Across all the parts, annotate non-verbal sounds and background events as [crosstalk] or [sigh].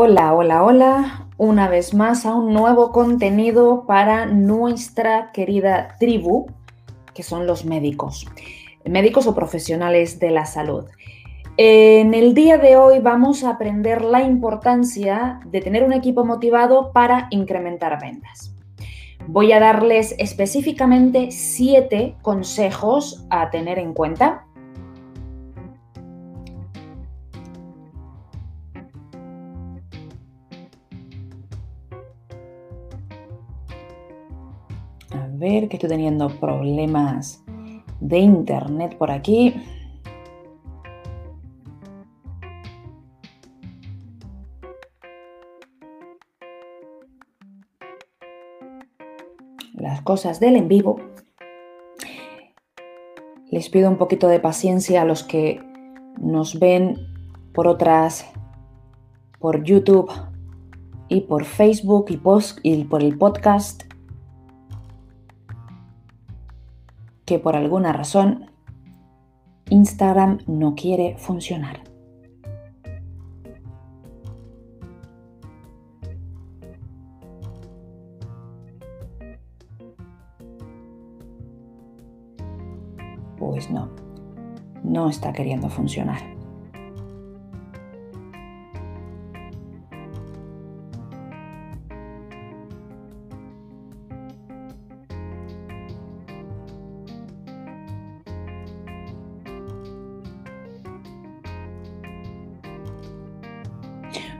Hola, hola, hola, una vez más a un nuevo contenido para nuestra querida tribu, que son los médicos, médicos o profesionales de la salud. En el día de hoy vamos a aprender la importancia de tener un equipo motivado para incrementar ventas. Voy a darles específicamente siete consejos a tener en cuenta ver que estoy teniendo problemas de internet por aquí. Las cosas del en vivo. Les pido un poquito de paciencia a los que nos ven por otras, por YouTube y por Facebook y, y por el podcast. Que por alguna razón Instagram no quiere funcionar. Pues no, no está queriendo funcionar.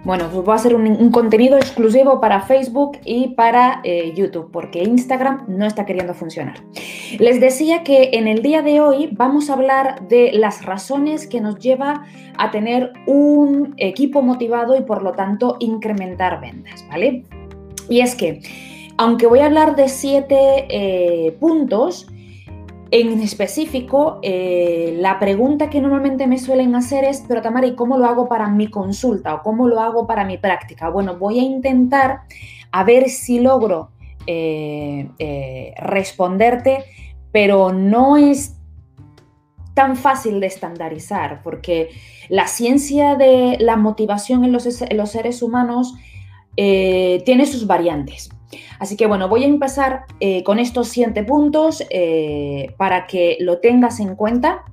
Bueno, pues a hacer un, contenido exclusivo para Facebook y para eh, YouTube, porque Instagram no está queriendo funcionar. Les decía que en el día de hoy vamos a hablar de las razones que nos lleva a tener un equipo motivado y por lo tanto incrementar ventas, ¿vale? Y es que, aunque voy a hablar de siete eh, puntos, en específico, eh, la pregunta que normalmente me suelen hacer es, pero Tamara, ¿y cómo lo hago para mi consulta o cómo lo hago para mi práctica? Bueno, voy a intentar a ver si logro eh, eh, responderte, pero no es tan fácil de estandarizar, porque la ciencia de la motivación en los, en los seres humanos tiene sus variantes. Así que bueno, voy a empezar eh, con estos siete puntos eh, para que lo tengas en cuenta.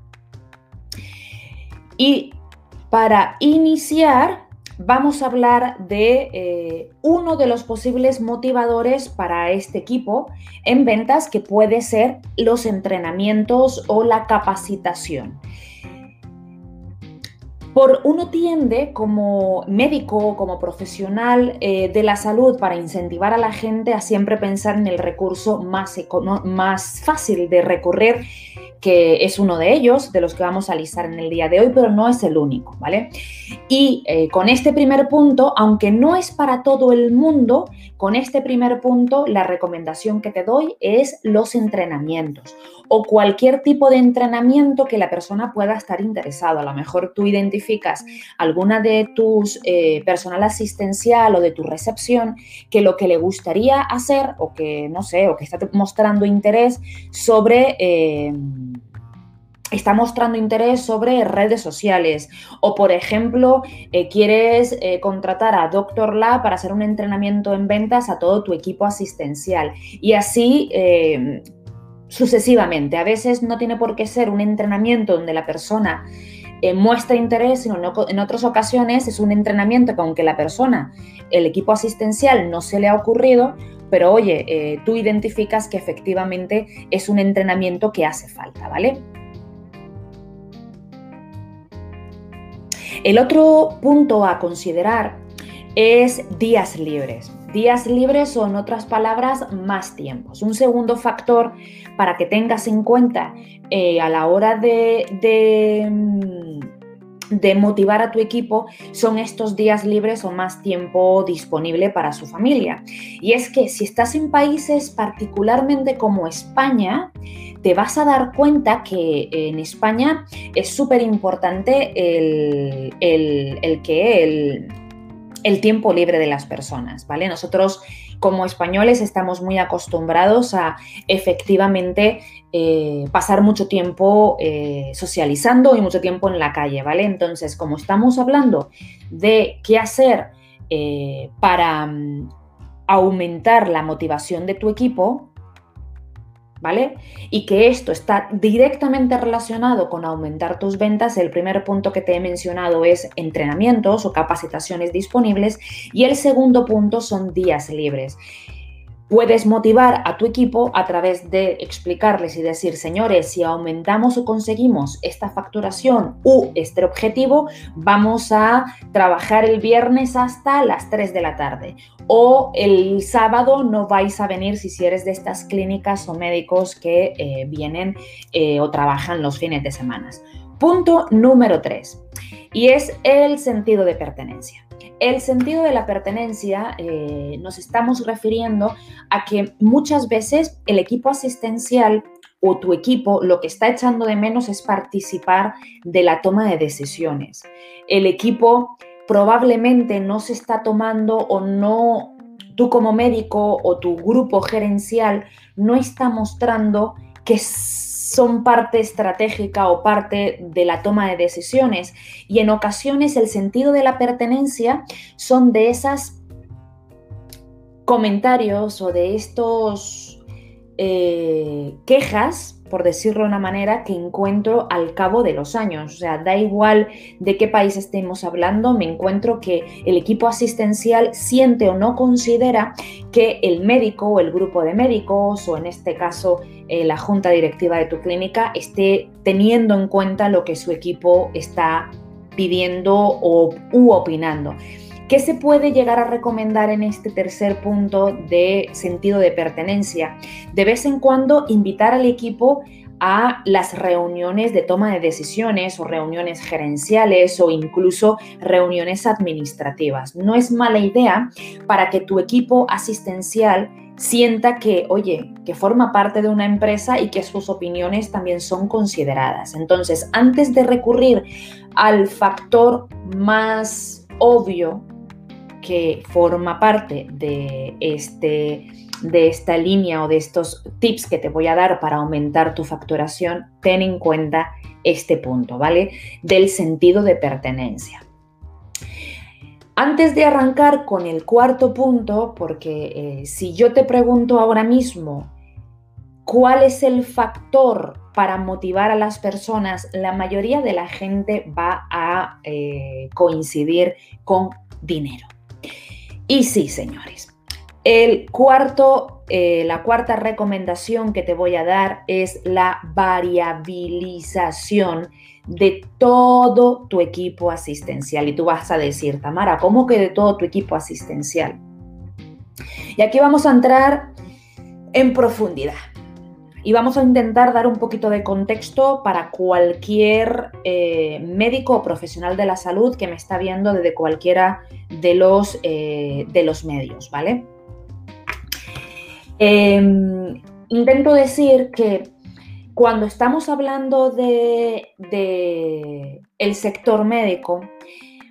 Y para iniciar, vamos a hablar de eh, uno de los posibles motivadores para este equipo en ventas, que puede ser los entrenamientos o la capacitación. Por uno tiende como médico, como profesional eh, de la salud para incentivar a la gente a siempre pensar en el recurso más, fácil de recorrer que es uno de ellos, de los que vamos a listar en el día de hoy, pero no es el único, ¿vale? Y eh, con este primer punto, aunque no es para todo el mundo, con este primer punto la recomendación que te doy es los entrenamientos o cualquier tipo de entrenamiento que la persona pueda estar interesado. A lo mejor tú identificas alguna de tus eh, personal asistencial o de tu recepción que lo que le gustaría hacer o que, no sé, o que está mostrando interés sobre... Eh, está mostrando interés sobre redes sociales o, por ejemplo, eh, quieres contratar a Doctor Lab para hacer un entrenamiento en ventas a todo tu equipo asistencial y así sucesivamente. A veces no tiene por qué ser un entrenamiento donde la persona muestra interés, sino en otras ocasiones es un entrenamiento que aunque la persona, el equipo asistencial no se le ha ocurrido, pero oye, tú identificas que efectivamente es un entrenamiento que hace falta, ¿vale? El otro punto a considerar es días libres. Días libres o en otras palabras, más tiempos. Un segundo factor para que tengas en cuenta eh, a la hora de, mm, de, motivar a tu equipo son estos días libres o más tiempo disponible para su familia. Y es que si estás en países particularmente como España, te vas a dar cuenta que en España es súper importante el, que el, tiempo libre de las personas, ¿vale? Nosotros como españoles estamos muy acostumbrados a efectivamente eh, pasar mucho tiempo eh, socializando y mucho tiempo en la calle, ¿vale? Entonces, como estamos hablando de qué hacer eh, para mm, aumentar la motivación de tu equipo, ¿vale? Y que esto está directamente relacionado con aumentar tus ventas. El primer punto que te he mencionado es entrenamientos o capacitaciones disponibles y el segundo punto son días libres. Puedes motivar a tu equipo a través de explicarles y decir, señores, si aumentamos o conseguimos esta facturación u este objetivo, vamos a trabajar el viernes hasta las 3 de la tarde. O el sábado no vais a venir si eres de estas clínicas o médicos que eh, vienen eh, o trabajan los fines de semana. Punto número 3. Y es el sentido de pertenencia. El sentido de la pertenencia eh, nos estamos refiriendo a que muchas veces el equipo asistencial o tu equipo lo que está echando de menos es participar de la toma de decisiones. El equipo probablemente no se está tomando o no, tú como médico o tu grupo gerencial no está mostrando que son parte estratégica o parte de la toma de decisiones. Y en ocasiones el sentido de la pertenencia son de esas comentarios o de estos eh, quejas por decirlo de una manera, que encuentro al cabo de los años. O sea, da igual de qué país estemos hablando, me encuentro que el equipo asistencial siente o no considera que el médico o el grupo de médicos, o en este caso eh, la junta directiva de tu clínica, esté teniendo en cuenta lo que su equipo está pidiendo o u opinando. ¿Qué se puede llegar a recomendar en este tercer punto de sentido de pertenencia? De vez en cuando invitar al equipo a las reuniones de toma de decisiones o reuniones gerenciales o incluso reuniones administrativas. No es mala idea para que tu equipo asistencial sienta que, oye, que forma parte de una empresa y que sus opiniones también son consideradas. Entonces, antes de recurrir al factor más obvio que forma parte de, este, de esta línea o de estos tips que te voy a dar para aumentar tu facturación, ten en cuenta este punto, ¿vale? Del sentido de pertenencia. Antes de arrancar con el cuarto punto, porque eh, si yo te pregunto ahora mismo cuál es el factor para motivar a las personas, la mayoría de la gente va a eh, coincidir con dinero. Y sí, señores. El cuarto, eh, la cuarta recomendación que te voy a dar es la variabilización de todo tu equipo asistencial. Y tú vas a decir, Tamara, ¿cómo que de todo tu equipo asistencial? Y aquí vamos a entrar en profundidad. Y vamos a intentar dar un poquito de contexto para cualquier eh, médico o profesional de la salud que me está viendo desde cualquiera de los, eh, de los medios, ¿vale? Em, intento decir que cuando estamos hablando de, de el sector médico,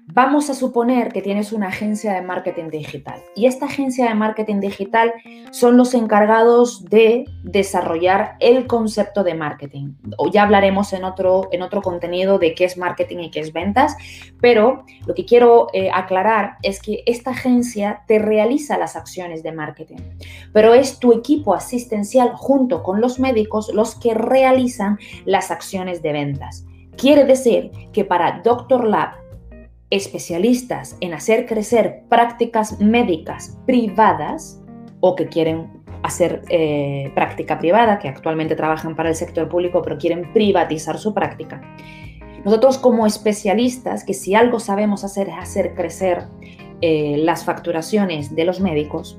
Vamos a suponer que tienes una agencia de marketing digital y esta agencia de marketing digital son los encargados de desarrollar el concepto de marketing. Ya hablaremos en otro, en otro contenido de qué es marketing y qué es ventas, pero lo que quiero eh, aclarar es que esta agencia te realiza las acciones de marketing, pero es tu equipo asistencial junto con los médicos los que realizan las acciones de ventas. Quiere decir que para Doctor Lab especialistas en hacer crecer prácticas médicas privadas o que quieren hacer eh, práctica privada, que actualmente trabajan para el sector público, pero quieren privatizar su práctica. Nosotros como especialistas, que si algo sabemos hacer es hacer crecer eh, las facturaciones de los médicos,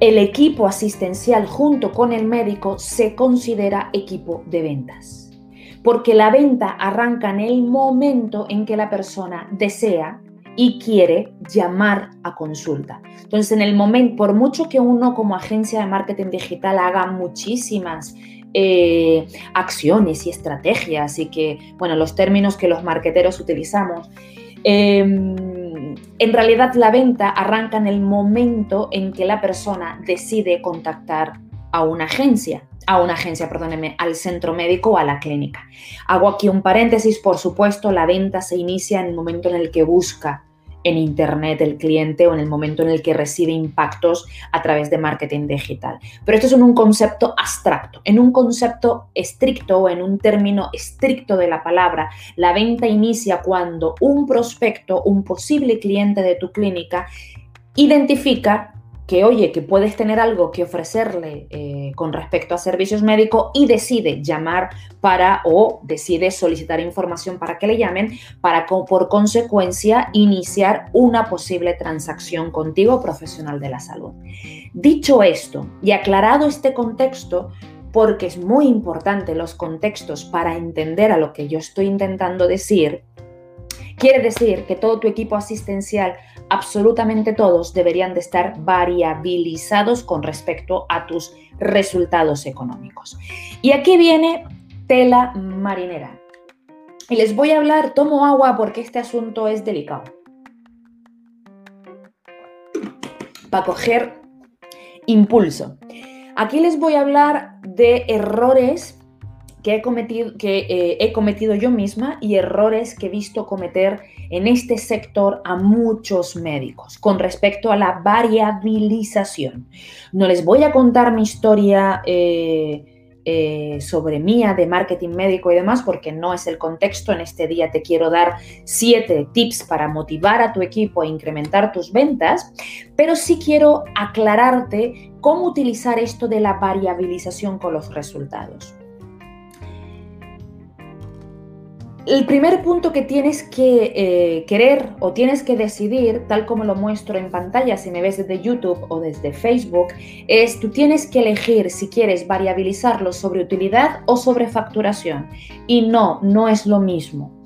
el equipo asistencial junto con el médico se considera equipo de ventas porque la venta arranca en el momento en que la persona desea y quiere llamar a consulta. Entonces, en el momento, por mucho que uno como agencia de marketing digital haga muchísimas eh, acciones y estrategias y que, bueno, los términos que los marqueteros utilizamos, em, en realidad la venta arranca en el momento en que la persona decide contactar a una agencia, a una agencia, perdóneme, al centro médico o a la clínica. Hago aquí un paréntesis, por supuesto, la venta se inicia en el momento en el que busca en Internet el cliente o en el momento en el que recibe impactos a través de marketing digital. Pero esto es en un concepto abstracto, en un concepto estricto o en un término estricto de la palabra. La venta inicia cuando un prospecto, un posible cliente de tu clínica, identifica que oye, que puedes tener algo que ofrecerle eh, con respecto a servicios médicos y decide llamar para o decide solicitar información para que le llamen para por consecuencia iniciar una posible transacción contigo profesional de la salud. Dicho esto y aclarado este contexto, porque es muy importante los contextos para entender a lo que yo estoy intentando decir, quiere decir que todo tu equipo asistencial absolutamente todos deberían de estar variabilizados con respecto a tus resultados económicos. Y aquí viene tela marinera. Y les voy a hablar, tomo agua porque este asunto es delicado. Para coger impulso. Aquí les voy a hablar de errores que he cometido, que, eh, he cometido yo misma y errores que he visto cometer en este sector a muchos médicos con respecto a la variabilización. No les voy a contar mi historia eh, eh, sobre mía de marketing médico y demás porque no es el contexto. En este día te quiero dar siete tips para motivar a tu equipo a incrementar tus ventas, pero sí quiero aclararte cómo utilizar esto de la variabilización con los resultados. El primer punto que tienes que eh, querer o tienes que decidir, tal como lo muestro en pantalla si me ves desde YouTube o desde Facebook, es tú tienes que elegir si quieres variabilizarlo sobre utilidad o sobre facturación. Y no, no es lo mismo.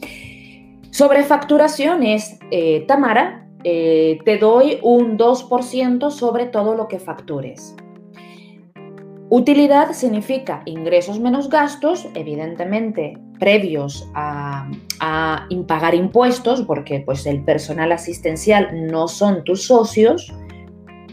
Sobre facturación es, eh, Tamara, eh, te doy un 2% sobre todo lo que factures. Utilidad significa ingresos menos gastos, evidentemente previos a, pagar impuestos, porque pues, el personal asistencial no son tus socios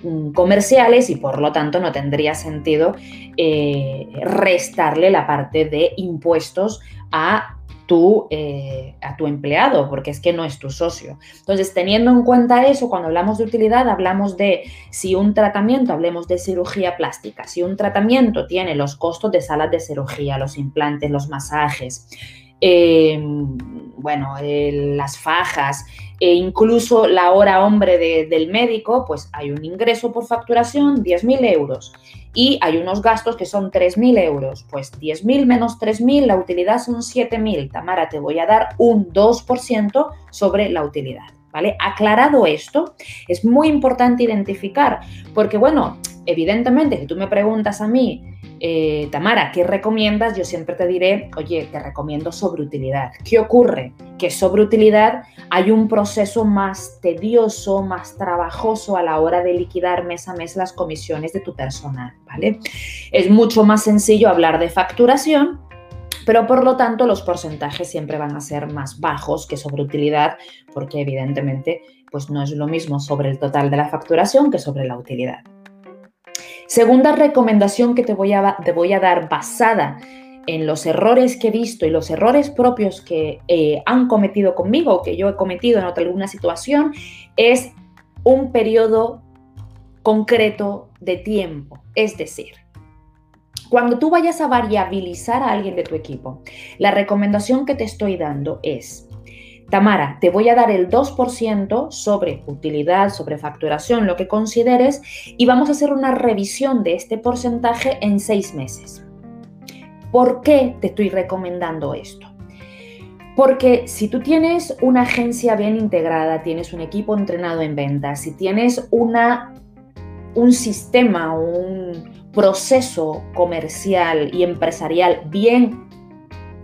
mm, comerciales y por lo tanto no tendría sentido eh, restarle la parte de impuestos a tu, eh, a tu empleado, porque es que no es tu socio. Entonces, teniendo en cuenta eso, cuando hablamos de utilidad, hablamos de si un tratamiento, hablemos de cirugía plástica, si un tratamiento tiene los costos de salas de cirugía, los implantes, los masajes, eh, bueno, las fajas, e incluso la hora hombre del médico, pues hay un ingreso por facturación, 10.000 euros. Y hay unos gastos que son 3.000 euros. Pues 10.000 menos 3.000, la utilidad son 7.000. Tamara, te voy a dar un 2% sobre la utilidad. ¿Vale? Aclarado esto, es muy importante identificar, porque bueno, evidentemente, si tú me preguntas a mí, eh, Tamara, ¿qué recomiendas? Yo siempre te diré, oye, te recomiendo sobre utilidad. ¿Qué ocurre? Que sobre utilidad hay un proceso más tedioso, más trabajoso a la hora de liquidar mes a mes las comisiones de tu personal, ¿vale? Es mucho más sencillo hablar de facturación, pero por lo tanto los porcentajes siempre van a ser más bajos que sobre utilidad, porque evidentemente pues no es lo mismo sobre el total de la facturación que sobre la utilidad. Segunda recomendación que te voy a, te voy a dar basada en los errores que he visto y los errores propios que eh, han cometido conmigo o que yo he cometido en otra, alguna situación es un periodo concreto de tiempo. Es decir, cuando tú vayas a variabilizar a alguien de tu equipo, la recomendación que te estoy dando es Tamara, te voy a dar el 2% sobre utilidad, sobre facturación, lo que consideres, y vamos a hacer una revisión de este porcentaje en seis meses. ¿Por qué te estoy recomendando esto? Porque si tú tienes una agencia bien integrada, tienes un equipo entrenado en ventas, si tienes una, un sistema, un proceso comercial y empresarial bien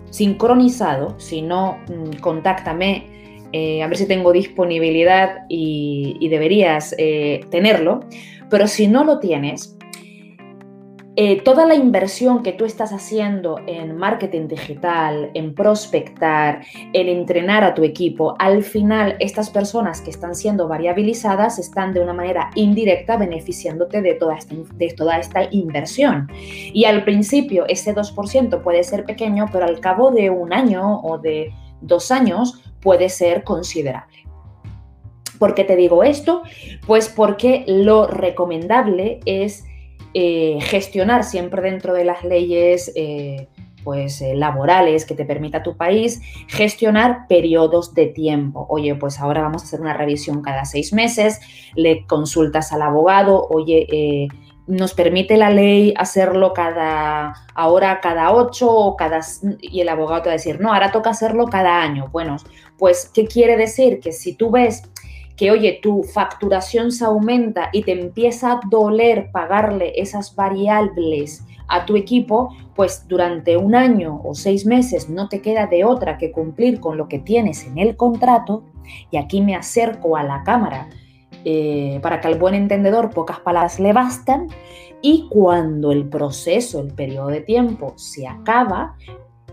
sincronizado, si no, mm, contáctame, eh, a ver si tengo disponibilidad y, deberías eh, tenerlo, pero si no lo tienes, eh, toda la inversión que tú estás haciendo en marketing digital, en prospectar, en entrenar a tu equipo, al final estas personas que están siendo variabilizadas están de una manera indirecta beneficiándote de toda esta, de toda esta inversión. Y al principio ese 2% puede ser pequeño, pero al cabo de un año o de dos años puede ser considerable. ¿Por qué te digo esto? Pues porque lo recomendable es eh, gestionar siempre dentro de las leyes eh, pues, eh, laborales que te permita tu país, gestionar periodos de tiempo. Oye, pues ahora vamos a hacer una revisión cada seis meses, le consultas al abogado, oye, nos permite la ley hacerlo cada ahora cada ocho o cada y el abogado te va a decir no ahora toca hacerlo cada año bueno pues qué quiere decir que si tú ves que, oye, tu facturación se aumenta y te empieza a doler pagarle esas variables a tu equipo, pues durante un año o seis meses no te queda de otra que cumplir con lo que tienes en el contrato, y aquí me acerco a la cámara eh, para que al buen entendedor pocas palabras le bastan, y cuando el proceso, el periodo de tiempo se acaba,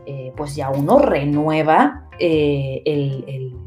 eh, pues ya uno renueva eh, el el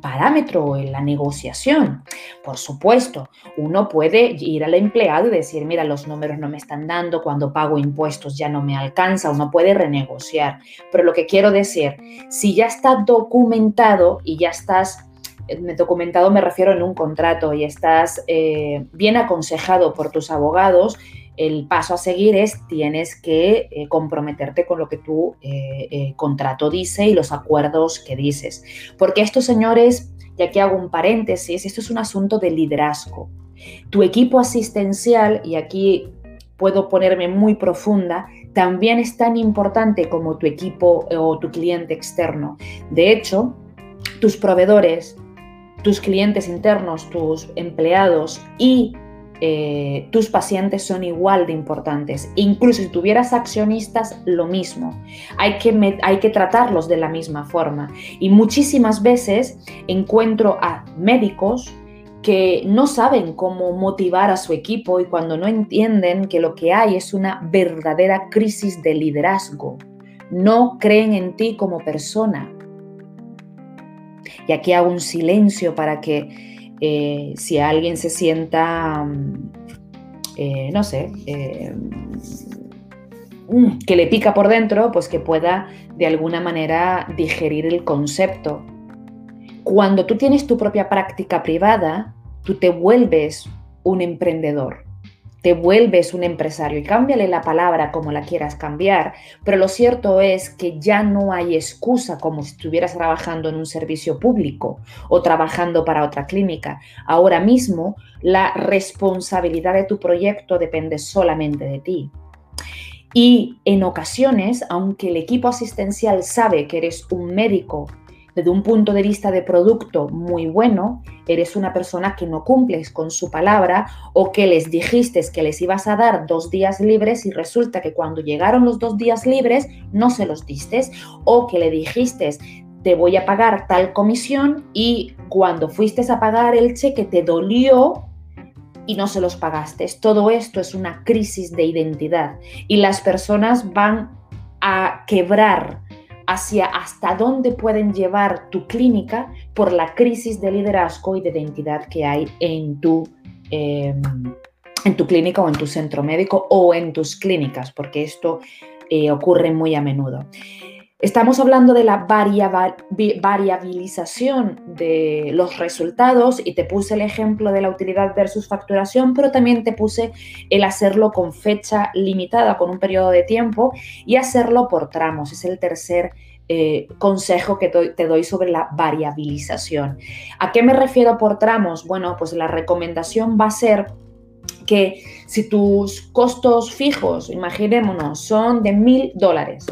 parámetro en la negociación. Por supuesto, uno puede ir al empleado y decir, mira, los números no me están dando, cuando pago impuestos ya no me alcanza, uno puede renegociar. Pero lo que quiero decir, si ya está documentado y ya estás eh, documentado me refiero en un contrato y estás eh, bien aconsejado por tus abogados, el paso a seguir es tienes que eh, comprometerte con lo que tu eh, eh, contrato dice y los acuerdos que dices. Porque estos señores, y aquí hago un paréntesis, esto es un asunto de liderazgo. Tu equipo asistencial, y aquí puedo ponerme muy profunda, también es tan importante como tu equipo o tu cliente externo. De hecho, tus proveedores, tus clientes internos, tus empleados y eh, tus pacientes son igual de importantes. Incluso si tuvieras accionistas, lo mismo. Hay que, hay que tratarlos de la misma forma. Y muchísimas veces encuentro a médicos que no saben cómo motivar a su equipo y cuando no entienden que lo que hay es una verdadera crisis de liderazgo. No creen en ti como persona. Y aquí hago un silencio para que eh, si alguien se sienta, mm, eh, no sé, eh, mm, que le pica por dentro, pues que pueda de alguna manera digerir el concepto. Cuando tú tienes tu propia práctica privada, tú te vuelves un emprendedor te vuelves un empresario y cámbiale la palabra como la quieras cambiar, pero lo cierto es que ya no hay excusa como si estuvieras trabajando en un servicio público o trabajando para otra clínica. Ahora mismo la responsabilidad de tu proyecto depende solamente de ti. Y en ocasiones, aunque el equipo asistencial sabe que eres un médico desde un punto de vista de producto muy bueno, eres una persona que no cumples con su palabra o que les dijiste que les ibas a dar dos días libres y resulta que cuando llegaron los dos días libres no se los diste o que le dijiste te voy a pagar tal comisión y cuando fuiste a pagar el cheque te dolió y no se los pagaste. Todo esto es una crisis de identidad y las personas van a quebrar hacia hasta dónde pueden llevar tu clínica por la crisis de liderazgo y de identidad que hay en tu, em, en tu clínica o en tu centro médico o en tus clínicas, porque esto eh, ocurre muy a menudo. Estamos hablando de la variabilización de los resultados y te puse el ejemplo de la utilidad versus facturación, pero también te puse el hacerlo con fecha limitada, con un periodo de tiempo y hacerlo por tramos. Es el tercer eh, consejo que te doy sobre la variabilización. ¿A qué me refiero por tramos? Bueno, pues la recomendación va a ser que si tus costos fijos, imaginémonos, son de mil dólares,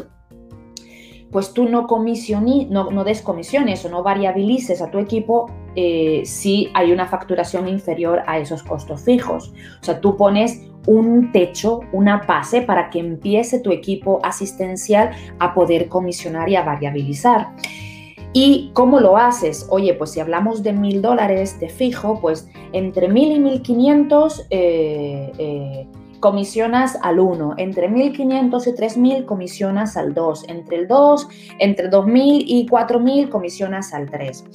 pues tú no, no, no des comisiones o no variabilices a tu equipo eh, si hay una facturación inferior a esos costos fijos. O sea, tú pones un techo, una base para que empiece tu equipo asistencial a poder comisionar y a variabilizar. ¿Y cómo lo haces? Oye, pues si hablamos de mil dólares de fijo, pues entre mil y mil quinientos eh, eh, comisionas al 1, entre 1.500 y 3.000 comisionas al 2, entre el 2, entre 2.000 y 4.000 comisionas al 3.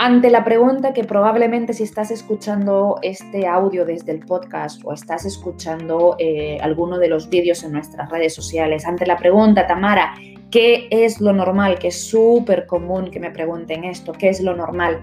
Ante la pregunta que probablemente si estás escuchando este audio desde el podcast o estás escuchando eh, alguno de los vídeos en nuestras redes sociales, ante la pregunta, Tamara, ¿qué es lo normal? Que es súper común que me pregunten esto, ¿qué es lo normal?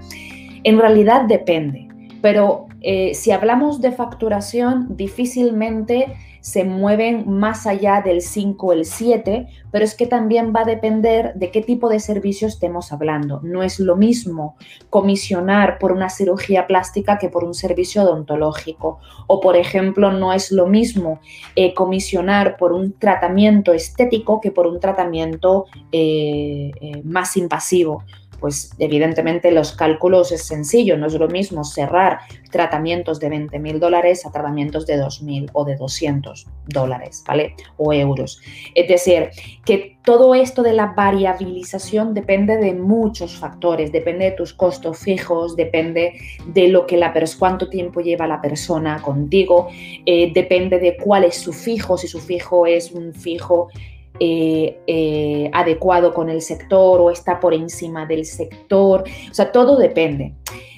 En realidad depende, pero eh, si hablamos de facturación, difícilmente se mueven más allá del 5 o el 7, pero es que también va a depender de qué tipo de servicio estemos hablando. No es lo mismo comisionar por una cirugía plástica que por un servicio odontológico. O, por ejemplo, no es lo mismo eh, comisionar por un tratamiento estético que por un tratamiento eh, más invasivo pues evidentemente los cálculos es sencillo, no es lo mismo cerrar tratamientos de 20 mil dólares a tratamientos de 2 mil o de 200 dólares, ¿vale? O euros. Es decir, que todo esto de la variabilización depende de muchos factores, depende de tus costos fijos, depende de lo que la cuánto tiempo lleva la persona contigo, eh, depende de cuál es su fijo, si su fijo es un fijo eh, eh, adecuado con el sector o está por encima del sector. O sea, todo depende.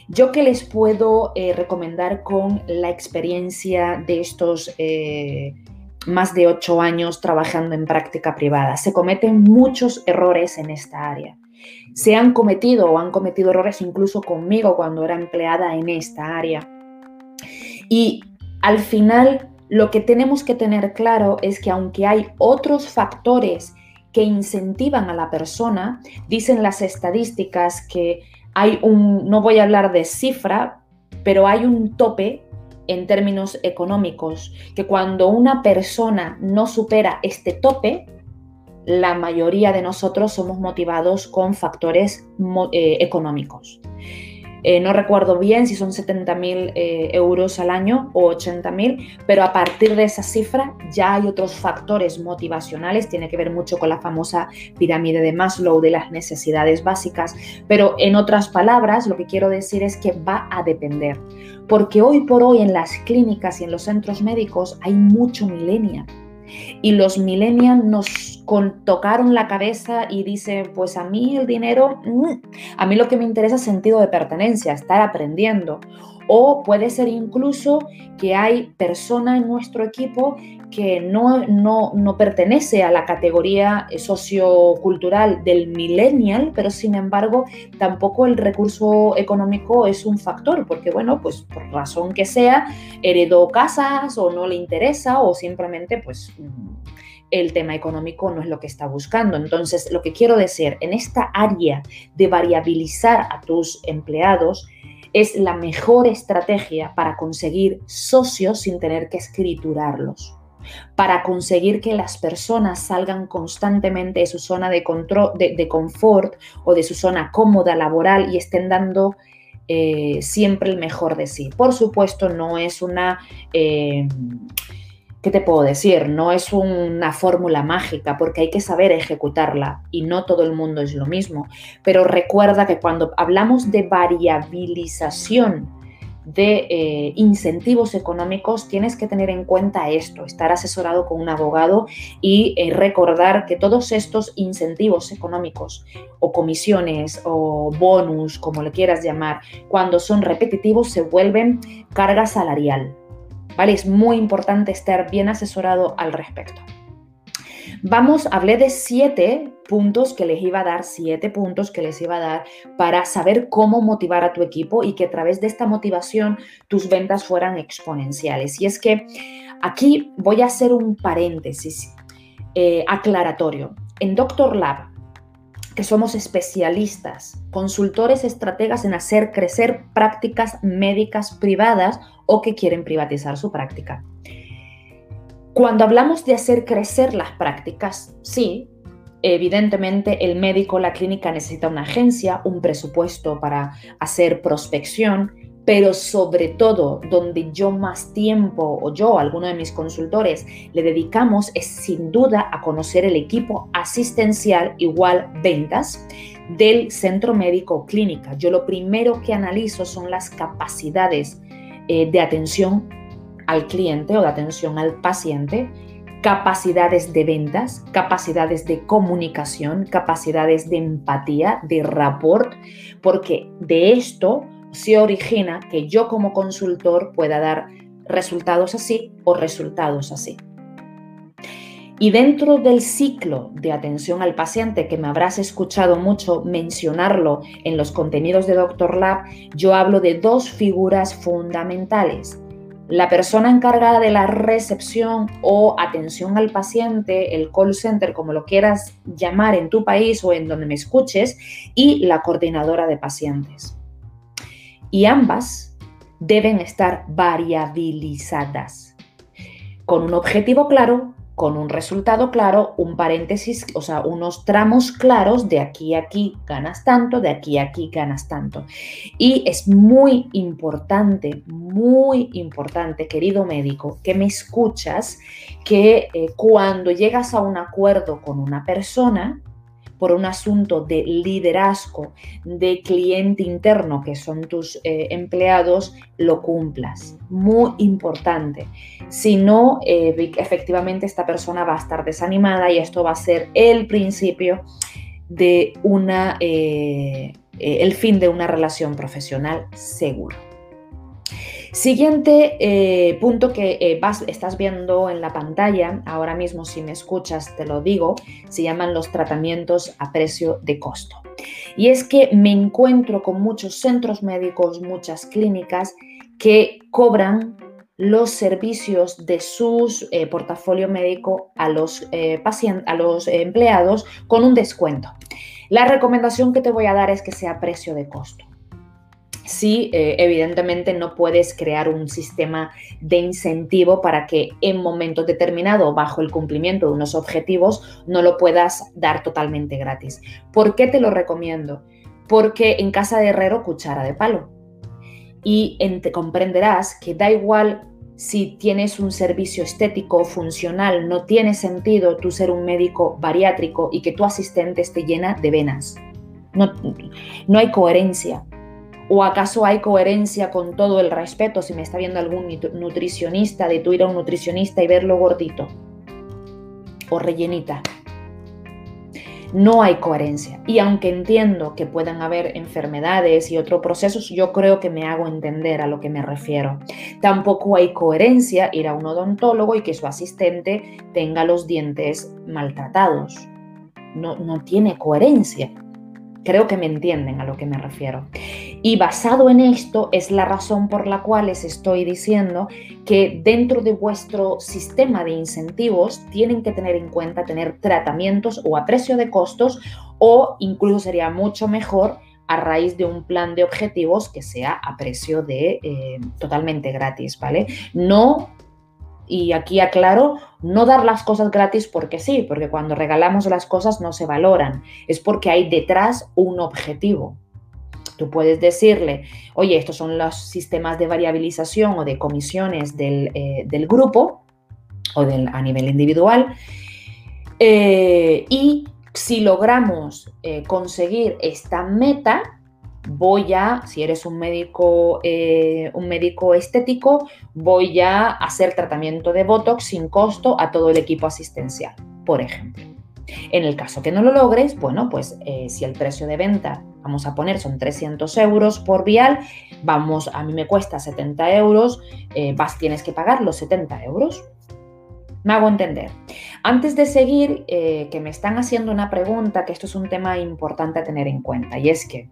Yo que les puedo eh, recomendar con la experiencia de estos más de ocho años trabajando en práctica privada. Se cometen muchos errores en esta área. Se han cometido o han cometido errores incluso conmigo cuando era empleada en esta área. Y al final lo que tenemos que tener claro es que aunque hay otros factores que incentivan a la persona, dicen las estadísticas que hay un, no voy a hablar de cifra, pero hay un tope en términos económicos, que cuando una persona no supera este tope, la mayoría de nosotros somos motivados con factores eh, económicos. Eh, no recuerdo bien si son 70 mil eh, euros al año o 80 mil, pero a partir de esa cifra ya hay otros factores motivacionales, tiene que ver mucho con la famosa pirámide de Maslow de las necesidades básicas, pero en otras palabras lo que quiero decir es que va a depender, porque hoy por hoy en las clínicas y en los centros médicos hay mucho millennial y los millennials nos tocaron la cabeza y dicen, pues a mí el dinero, mm, a mí lo que me interesa es sentido de pertenencia, estar aprendiendo. O puede ser incluso que hay persona en nuestro equipo que no, no, no pertenece a la categoría sociocultural del millennial, pero sin embargo tampoco el recurso económico es un factor, porque bueno, pues por razón que sea, heredó casas o no le interesa o simplemente pues el tema económico no es lo que está buscando. Entonces, lo que quiero decir, en esta área de variabilizar a tus empleados, es la mejor estrategia para conseguir socios sin tener que escriturarlos, para conseguir que las personas salgan constantemente de su zona de, control, de, confort o de su zona cómoda laboral y estén dando eh, siempre el mejor de sí. Por supuesto, no es una... Eh, ¿qué te puedo decir? No es una fórmula mágica porque hay que saber ejecutarla y no todo el mundo es lo mismo. Pero recuerda que cuando hablamos de variabilización de eh, incentivos económicos, tienes que tener en cuenta esto, estar asesorado con un abogado y eh, recordar que todos estos incentivos económicos o comisiones o bonus, como le quieras llamar, cuando son repetitivos se vuelven carga salarial. Es muy importante estar bien asesorado al respecto. Vamos, hablé de siete puntos que les iba a dar, siete puntos que les iba a dar para saber cómo motivar a tu equipo y que a través de esta motivación tus ventas fueran exponenciales. Y es que aquí voy a hacer un paréntesis eh, aclaratorio. En Doctor Lab, que somos especialistas, consultores estrategas en hacer crecer prácticas médicas privadas o que quieren privatizar su práctica. Cuando hablamos de hacer crecer las prácticas, sí, evidentemente el médico, la clínica necesita una agencia, un presupuesto para hacer prospección, pero sobre todo donde yo más tiempo o yo, alguno de mis consultores, le dedicamos es sin duda a conocer el equipo asistencial igual ventas del centro médico clínica. Yo lo primero que analizo son las capacidades eh, de atención al cliente o de atención al paciente, capacidades de ventas, capacidades de comunicación, capacidades de empatía, de rapport, porque de esto se origina que yo como consultor pueda dar resultados así o resultados así. Y dentro del ciclo de atención al paciente, que me habrás escuchado mucho mencionarlo en los contenidos de Doctor Lab, yo hablo de dos figuras fundamentales. La persona encargada de la recepción o atención al paciente, el call center, como lo quieras llamar en tu país o en donde me escuches, y la coordinadora de pacientes. Y ambas deben estar variabilizadas, con un objetivo claro con un resultado claro, un paréntesis, o sea, unos tramos claros, de aquí a aquí ganas tanto, de aquí a aquí ganas tanto. Y es muy importante, muy importante, querido médico, que me escuchas, que eh, cuando llegas a un acuerdo con una persona, por un asunto de liderazgo, de cliente interno, que son tus eh, empleados, lo cumplas. Muy importante. Si no, eh, efectivamente esta persona va a estar desanimada y esto va a ser el principio de una, eh, el fin de una relación profesional seguro. Siguiente eh, punto que eh, estás viendo en la pantalla, ahora mismo si me escuchas te lo digo, se llaman los tratamientos a precio de costo. Y es que me encuentro con muchos centros médicos, muchas clínicas que cobran los servicios de su eh, portafolio médico a los, a los empleados con un descuento. La recomendación que te voy a dar es que sea a precio de costo sí, eh, evidentemente no puedes crear un sistema de incentivo para que en momento determinado, bajo el cumplimiento de unos objetivos, no lo puedas dar totalmente gratis. ¿Por qué te lo recomiendo? Porque en casa de herrero, cuchara de palo. Y te comprenderás que da igual si tienes un servicio estético funcional, no tiene sentido tú ser un médico bariátrico y que tu asistente esté llena de venas. No, no hay coherencia. ¿O acaso hay coherencia con todo el respeto si me está viendo algún nutricionista, de tú ir a un nutricionista y verlo gordito o rellenita? No hay coherencia. Y aunque entiendo que puedan haber enfermedades y otros procesos, yo creo que me hago entender a lo que me refiero. Tampoco hay coherencia ir a un odontólogo y que su asistente tenga los dientes maltratados. No, no tiene coherencia. Creo que me entienden a lo que me refiero. Y basado en esto es la razón por la cual les estoy diciendo que dentro de vuestro sistema de incentivos tienen que tener en cuenta tener tratamientos o a precio de costos o incluso sería mucho mejor a raíz de un plan de objetivos que sea a precio de eh, totalmente gratis, ¿vale? No y aquí aclaro, no dar las cosas gratis porque sí, porque cuando regalamos las cosas no se valoran, es porque hay detrás un objetivo. Tú puedes decirle, oye, estos son los sistemas de variabilización o de comisiones del, eh, grupo o del, a nivel individual. Eh, y si logramos eh, conseguir esta meta, voy a, si eres un médico, eh, un médico estético, voy a hacer tratamiento de Botox sin costo a todo el equipo asistencial, por ejemplo. En el caso que no lo logres, bueno, pues eh, si el precio de venta, vamos a poner, son 300 euros por vial, vamos, a mí me cuesta 70 euros, eh, vas, tienes que pagar los 70 euros. Me hago entender. Antes de seguir, que me están haciendo una pregunta, que esto es un tema importante a tener en cuenta, y es que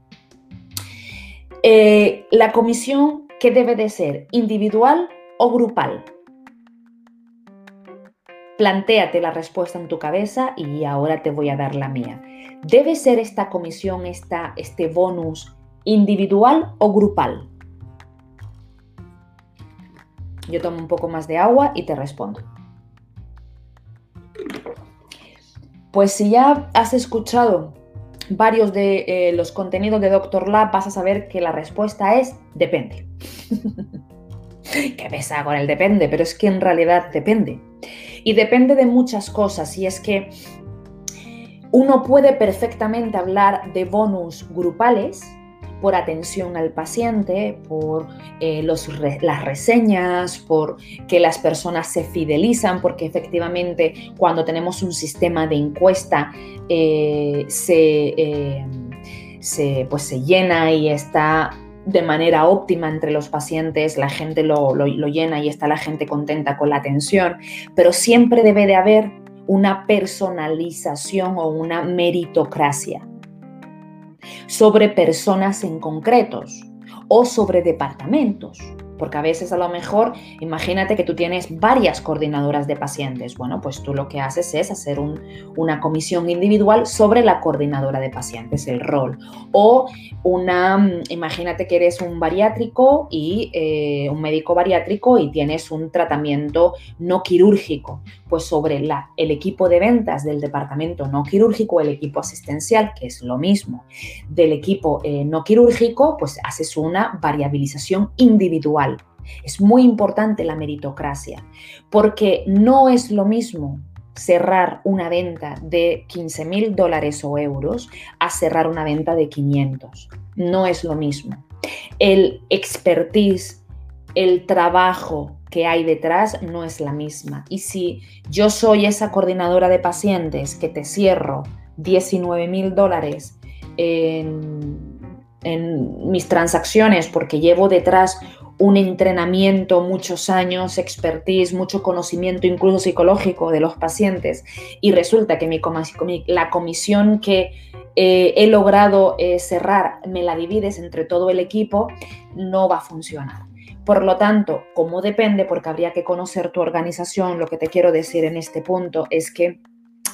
eh, la comisión, ¿qué debe de ser? ¿Individual o grupal? Plantéate la respuesta en tu cabeza y ahora te voy a dar la mía. ¿Debe ser esta comisión, esta, este bonus individual o grupal? Yo tomo un poco más de agua y te respondo. Pues si ya has escuchado varios de eh, los contenidos de Doctor Lab, vas a saber que la respuesta es depende. [laughs] Qué pesa con el depende, pero es que en realidad depende. Y depende de muchas cosas, y es que uno puede perfectamente hablar de bonus grupales por atención al paciente, por eh, las reseñas, por que las personas se fidelizan, porque efectivamente cuando tenemos un sistema de encuesta eh, se, se, pues se llena y está de manera óptima entre los pacientes, la gente lo, lo, llena y está la gente contenta con la atención, pero siempre debe de haber una personalización o una meritocracia sobre personas en concretos o sobre departamentos. Porque a veces a lo mejor, imagínate que tú tienes varias coordinadoras de pacientes. Bueno, pues tú lo que haces es hacer una comisión individual sobre la coordinadora de pacientes, el rol. O una, mm, imagínate que eres un bariátrico y eh, un médico bariátrico y tienes un tratamiento no quirúrgico. Pues sobre el equipo de ventas del departamento no quirúrgico, el equipo asistencial, que es lo mismo, del equipo eh, no quirúrgico, pues haces una variabilización individual es muy importante la meritocracia, porque no es lo mismo cerrar una venta de 15 mil dólares o euros a cerrar una venta de 500. No es lo mismo. El expertise, el trabajo que hay detrás no es la misma. Y si yo soy esa coordinadora de pacientes que te cierro 19 mil dólares en, en mis transacciones porque llevo detrás un entrenamiento, muchos años, expertise, mucho conocimiento incluso psicológico de los pacientes y resulta que la comisión que eh, he logrado eh, cerrar me la divides entre todo el equipo, no va a funcionar. Por lo tanto, como depende, porque habría que conocer tu organización, lo que te quiero decir en este punto es que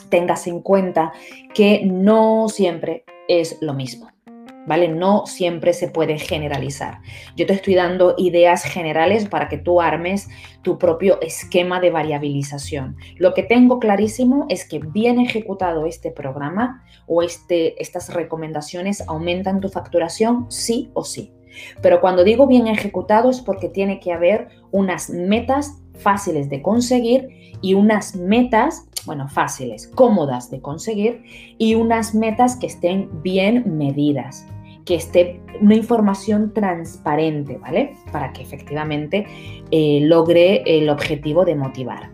tengas en cuenta que no siempre es lo mismo. ¿Vale? No siempre se puede generalizar. Yo te estoy dando ideas generales para que tú armes tu propio esquema de variabilización. Lo que tengo clarísimo es que bien ejecutado este programa o este, estas recomendaciones aumentan tu facturación sí o sí. Pero cuando digo bien ejecutado es porque tiene que haber unas metas fáciles de conseguir y unas metas bueno, fáciles, cómodas de conseguir y unas metas que estén bien medidas, que esté una información transparente, ¿vale? Para que efectivamente eh, logre el objetivo de motivar.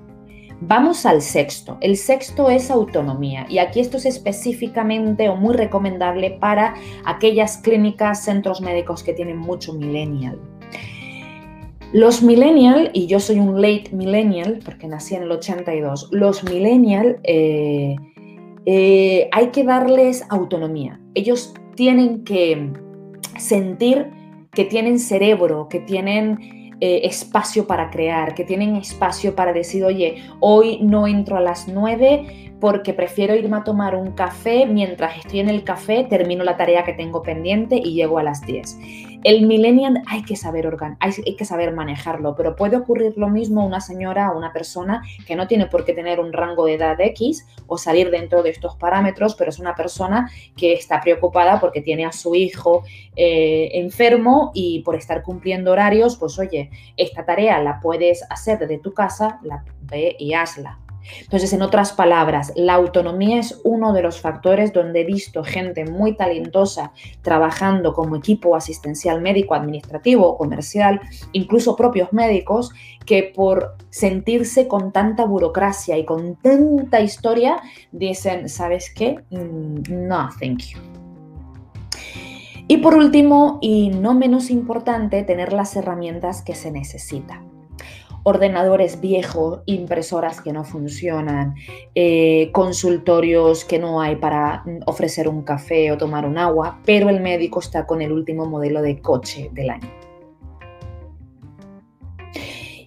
Vamos al sexto. El sexto es autonomía y aquí esto es específicamente o muy recomendable para aquellas clínicas, centros médicos que tienen mucho millennial. Los millennial, y yo soy un late millennial porque nací en el 82, los millennial eh, eh, hay que darles autonomía. Ellos tienen que sentir que tienen cerebro, que tienen eh, espacio para crear, que tienen espacio para decir, oye, hoy no entro a las 9 porque prefiero irme a tomar un café, mientras estoy en el café termino la tarea que tengo pendiente y llego a las 10. El millennial hay que saber hay que saber manejarlo, pero puede ocurrir lo mismo una señora o una persona que no tiene por qué tener un rango de edad X o salir dentro de estos parámetros, pero es una persona que está preocupada porque tiene a su hijo eh, enfermo y por estar cumpliendo horarios, pues oye, esta tarea la puedes hacer desde tu casa, la ve y hazla. Entonces, en otras palabras, la autonomía es uno de los factores donde he visto gente muy talentosa trabajando como equipo asistencial médico, administrativo comercial, incluso propios médicos, que por sentirse con tanta burocracia y con tanta historia, dicen, ¿sabes qué? Mm, no, thank you. Y por último, y no menos importante, tener las herramientas que se necesitan ordenadores viejos, impresoras que no funcionan, eh, consultorios que no hay para ofrecer un café o tomar un agua, pero el médico está con el último modelo de coche del año.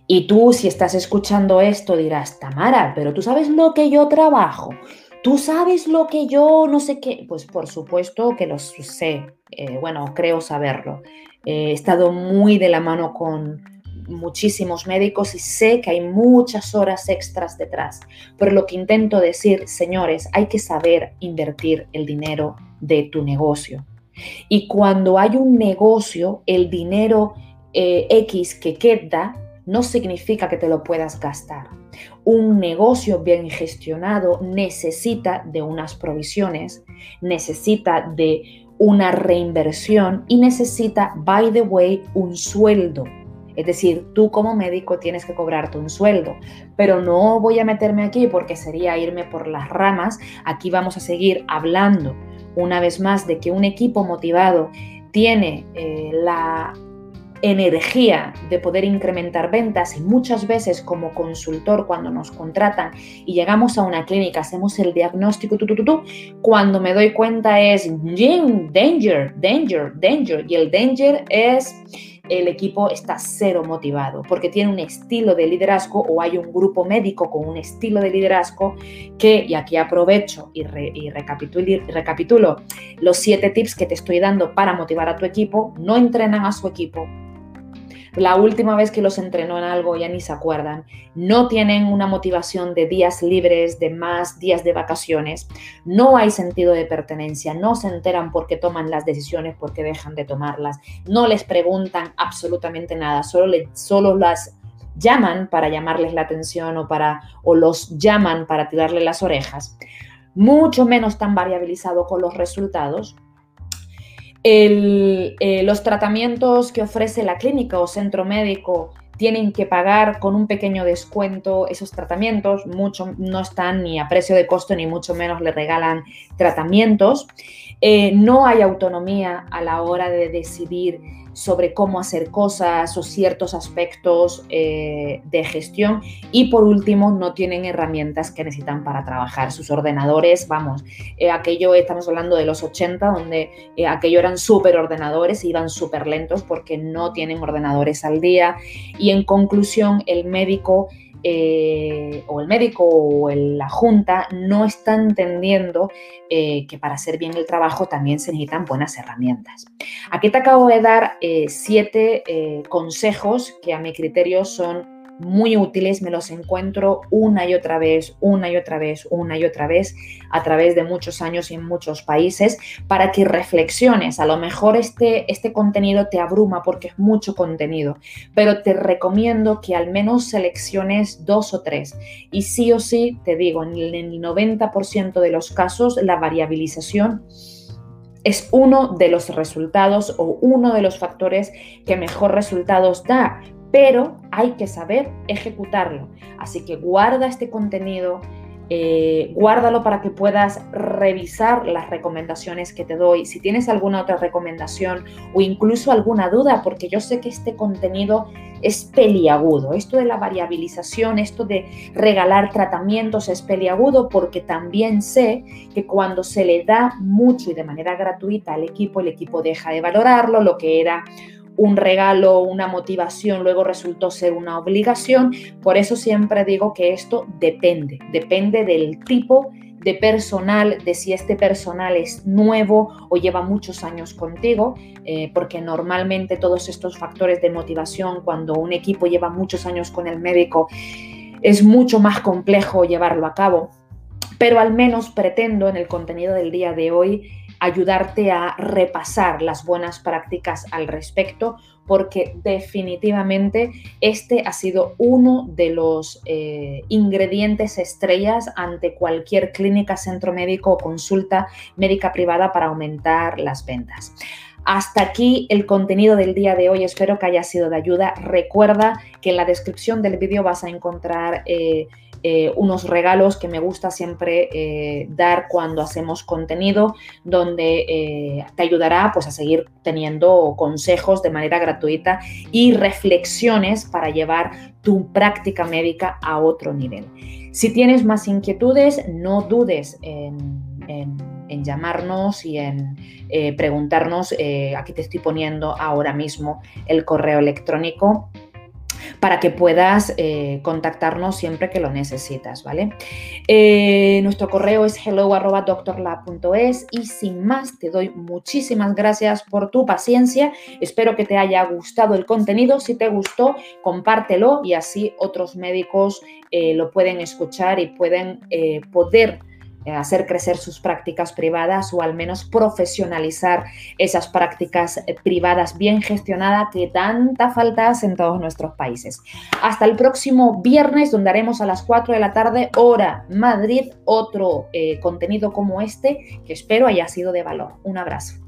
Y tú, si estás escuchando esto, dirás, Tamara, pero tú sabes lo que yo trabajo. Tú sabes lo que yo no sé qué. Pues por supuesto que lo sé. Eh, bueno, creo saberlo. he estado muy de la mano con, muchísimos médicos y sé que hay muchas horas extras detrás. Pero lo que intento decir, señores, hay que saber invertir el dinero de tu negocio. Y cuando hay un negocio, el dinero eh, X que queda no significa que te lo puedas gastar. Un negocio bien gestionado necesita de unas provisiones, necesita de una reinversión y necesita, by the way, un sueldo. Es decir, tú como médico tienes que cobrarte un sueldo, pero no voy a meterme aquí porque sería irme por las ramas. Aquí vamos a seguir hablando una vez más de que un equipo motivado tiene eh, la energía de poder incrementar ventas y muchas veces como consultor cuando nos contratan y llegamos a una clínica, hacemos el diagnóstico, cuando me doy cuenta es danger, danger, danger y el danger es el equipo está cero motivado porque tiene un estilo de liderazgo o hay un grupo médico con un estilo de liderazgo que, y aquí aprovecho y, recapitulo los siete tips que te estoy dando para motivar a tu equipo, no entrenan a su equipo, la última vez que los entrenó en algo ya ni se acuerdan. No tienen una motivación de días libres, de más días de vacaciones. No hay sentido de pertenencia. No se enteran por qué toman las decisiones, por qué dejan de tomarlas. No les preguntan absolutamente nada. Solo, solo las llaman para llamarles la atención o, para, o los llaman para tirarle las orejas. Mucho menos tan variabilizado con los resultados eh, los tratamientos que ofrece la clínica o centro médico tienen que pagar con un pequeño descuento esos tratamientos, mucho no están ni a precio de costo ni mucho menos le regalan tratamientos. Eh, no hay autonomía a la hora de decidir sobre cómo hacer cosas o ciertos aspectos eh, de gestión. Y por último, no tienen herramientas que necesitan para trabajar. Sus ordenadores, vamos, eh, aquello, estamos hablando de los 80, donde eh, aquello eran súper ordenadores, iban súper lentos porque no tienen ordenadores al día. Y en conclusión, el médico eh, o el médico o la junta no está entendiendo eh, que para hacer bien el trabajo también se necesitan buenas herramientas. Aquí te acabo de dar eh, siete consejos que a mi criterio son muy útiles, me los encuentro una y otra vez, una y otra vez, una y otra vez, a través de muchos años y en muchos países, para que reflexiones. A lo mejor este, este contenido te abruma porque es mucho contenido, pero te recomiendo que al menos selecciones dos o tres. Y sí o sí, te digo, en el 90% de los casos, la variabilización es uno de los resultados o uno de los factores que mejor resultados da, pero hay que saber ejecutarlo. Así que guarda este contenido, eh, guárdalo para que puedas revisar las recomendaciones que te doy. Si tienes alguna otra recomendación o incluso alguna duda, porque yo sé que este contenido es peliagudo. Esto de la variabilización, esto de regalar tratamientos es peliagudo porque también sé que cuando se le da mucho y de manera gratuita al equipo, el equipo deja de valorarlo, lo que era un regalo, una motivación, luego resultó ser una obligación. Por eso siempre digo que esto depende, depende del tipo de personal, de si este personal es nuevo o lleva muchos años contigo, eh, porque normalmente todos estos factores de motivación, cuando un equipo lleva muchos años con el médico, es mucho más complejo llevarlo a cabo. Pero al menos pretendo en el contenido del día de hoy ayudarte a repasar las buenas prácticas al respecto, porque definitivamente este ha sido uno de los eh, ingredientes estrellas ante cualquier clínica, centro médico o consulta médica privada para aumentar las ventas. Hasta aquí el contenido del día de hoy. Espero que haya sido de ayuda. Recuerda que en la descripción del vídeo vas a encontrar eh, eh, unos regalos que me gusta siempre eh, dar cuando hacemos contenido, donde eh, te ayudará pues, a seguir teniendo consejos de manera gratuita y reflexiones para llevar tu práctica médica a otro nivel. Si tienes más inquietudes, no dudes en, llamarnos y en preguntarnos. aquí te estoy poniendo ahora mismo el correo electrónico para que puedas eh, contactarnos siempre que lo necesitas, ¿vale? Eh, nuestro correo es hello.doctorlab.es y sin más te doy muchísimas gracias por tu paciencia. Espero que te haya gustado el contenido. Si te gustó, compártelo y así otros médicos eh, lo pueden escuchar y pueden poder hacer crecer sus prácticas privadas o al menos profesionalizar esas prácticas eh, privadas bien gestionadas que tanta falta en todos nuestros países. Hasta el próximo viernes, donde haremos a las 4 de la tarde, hora Madrid, otro eh, contenido como este que espero haya sido de valor. Un abrazo.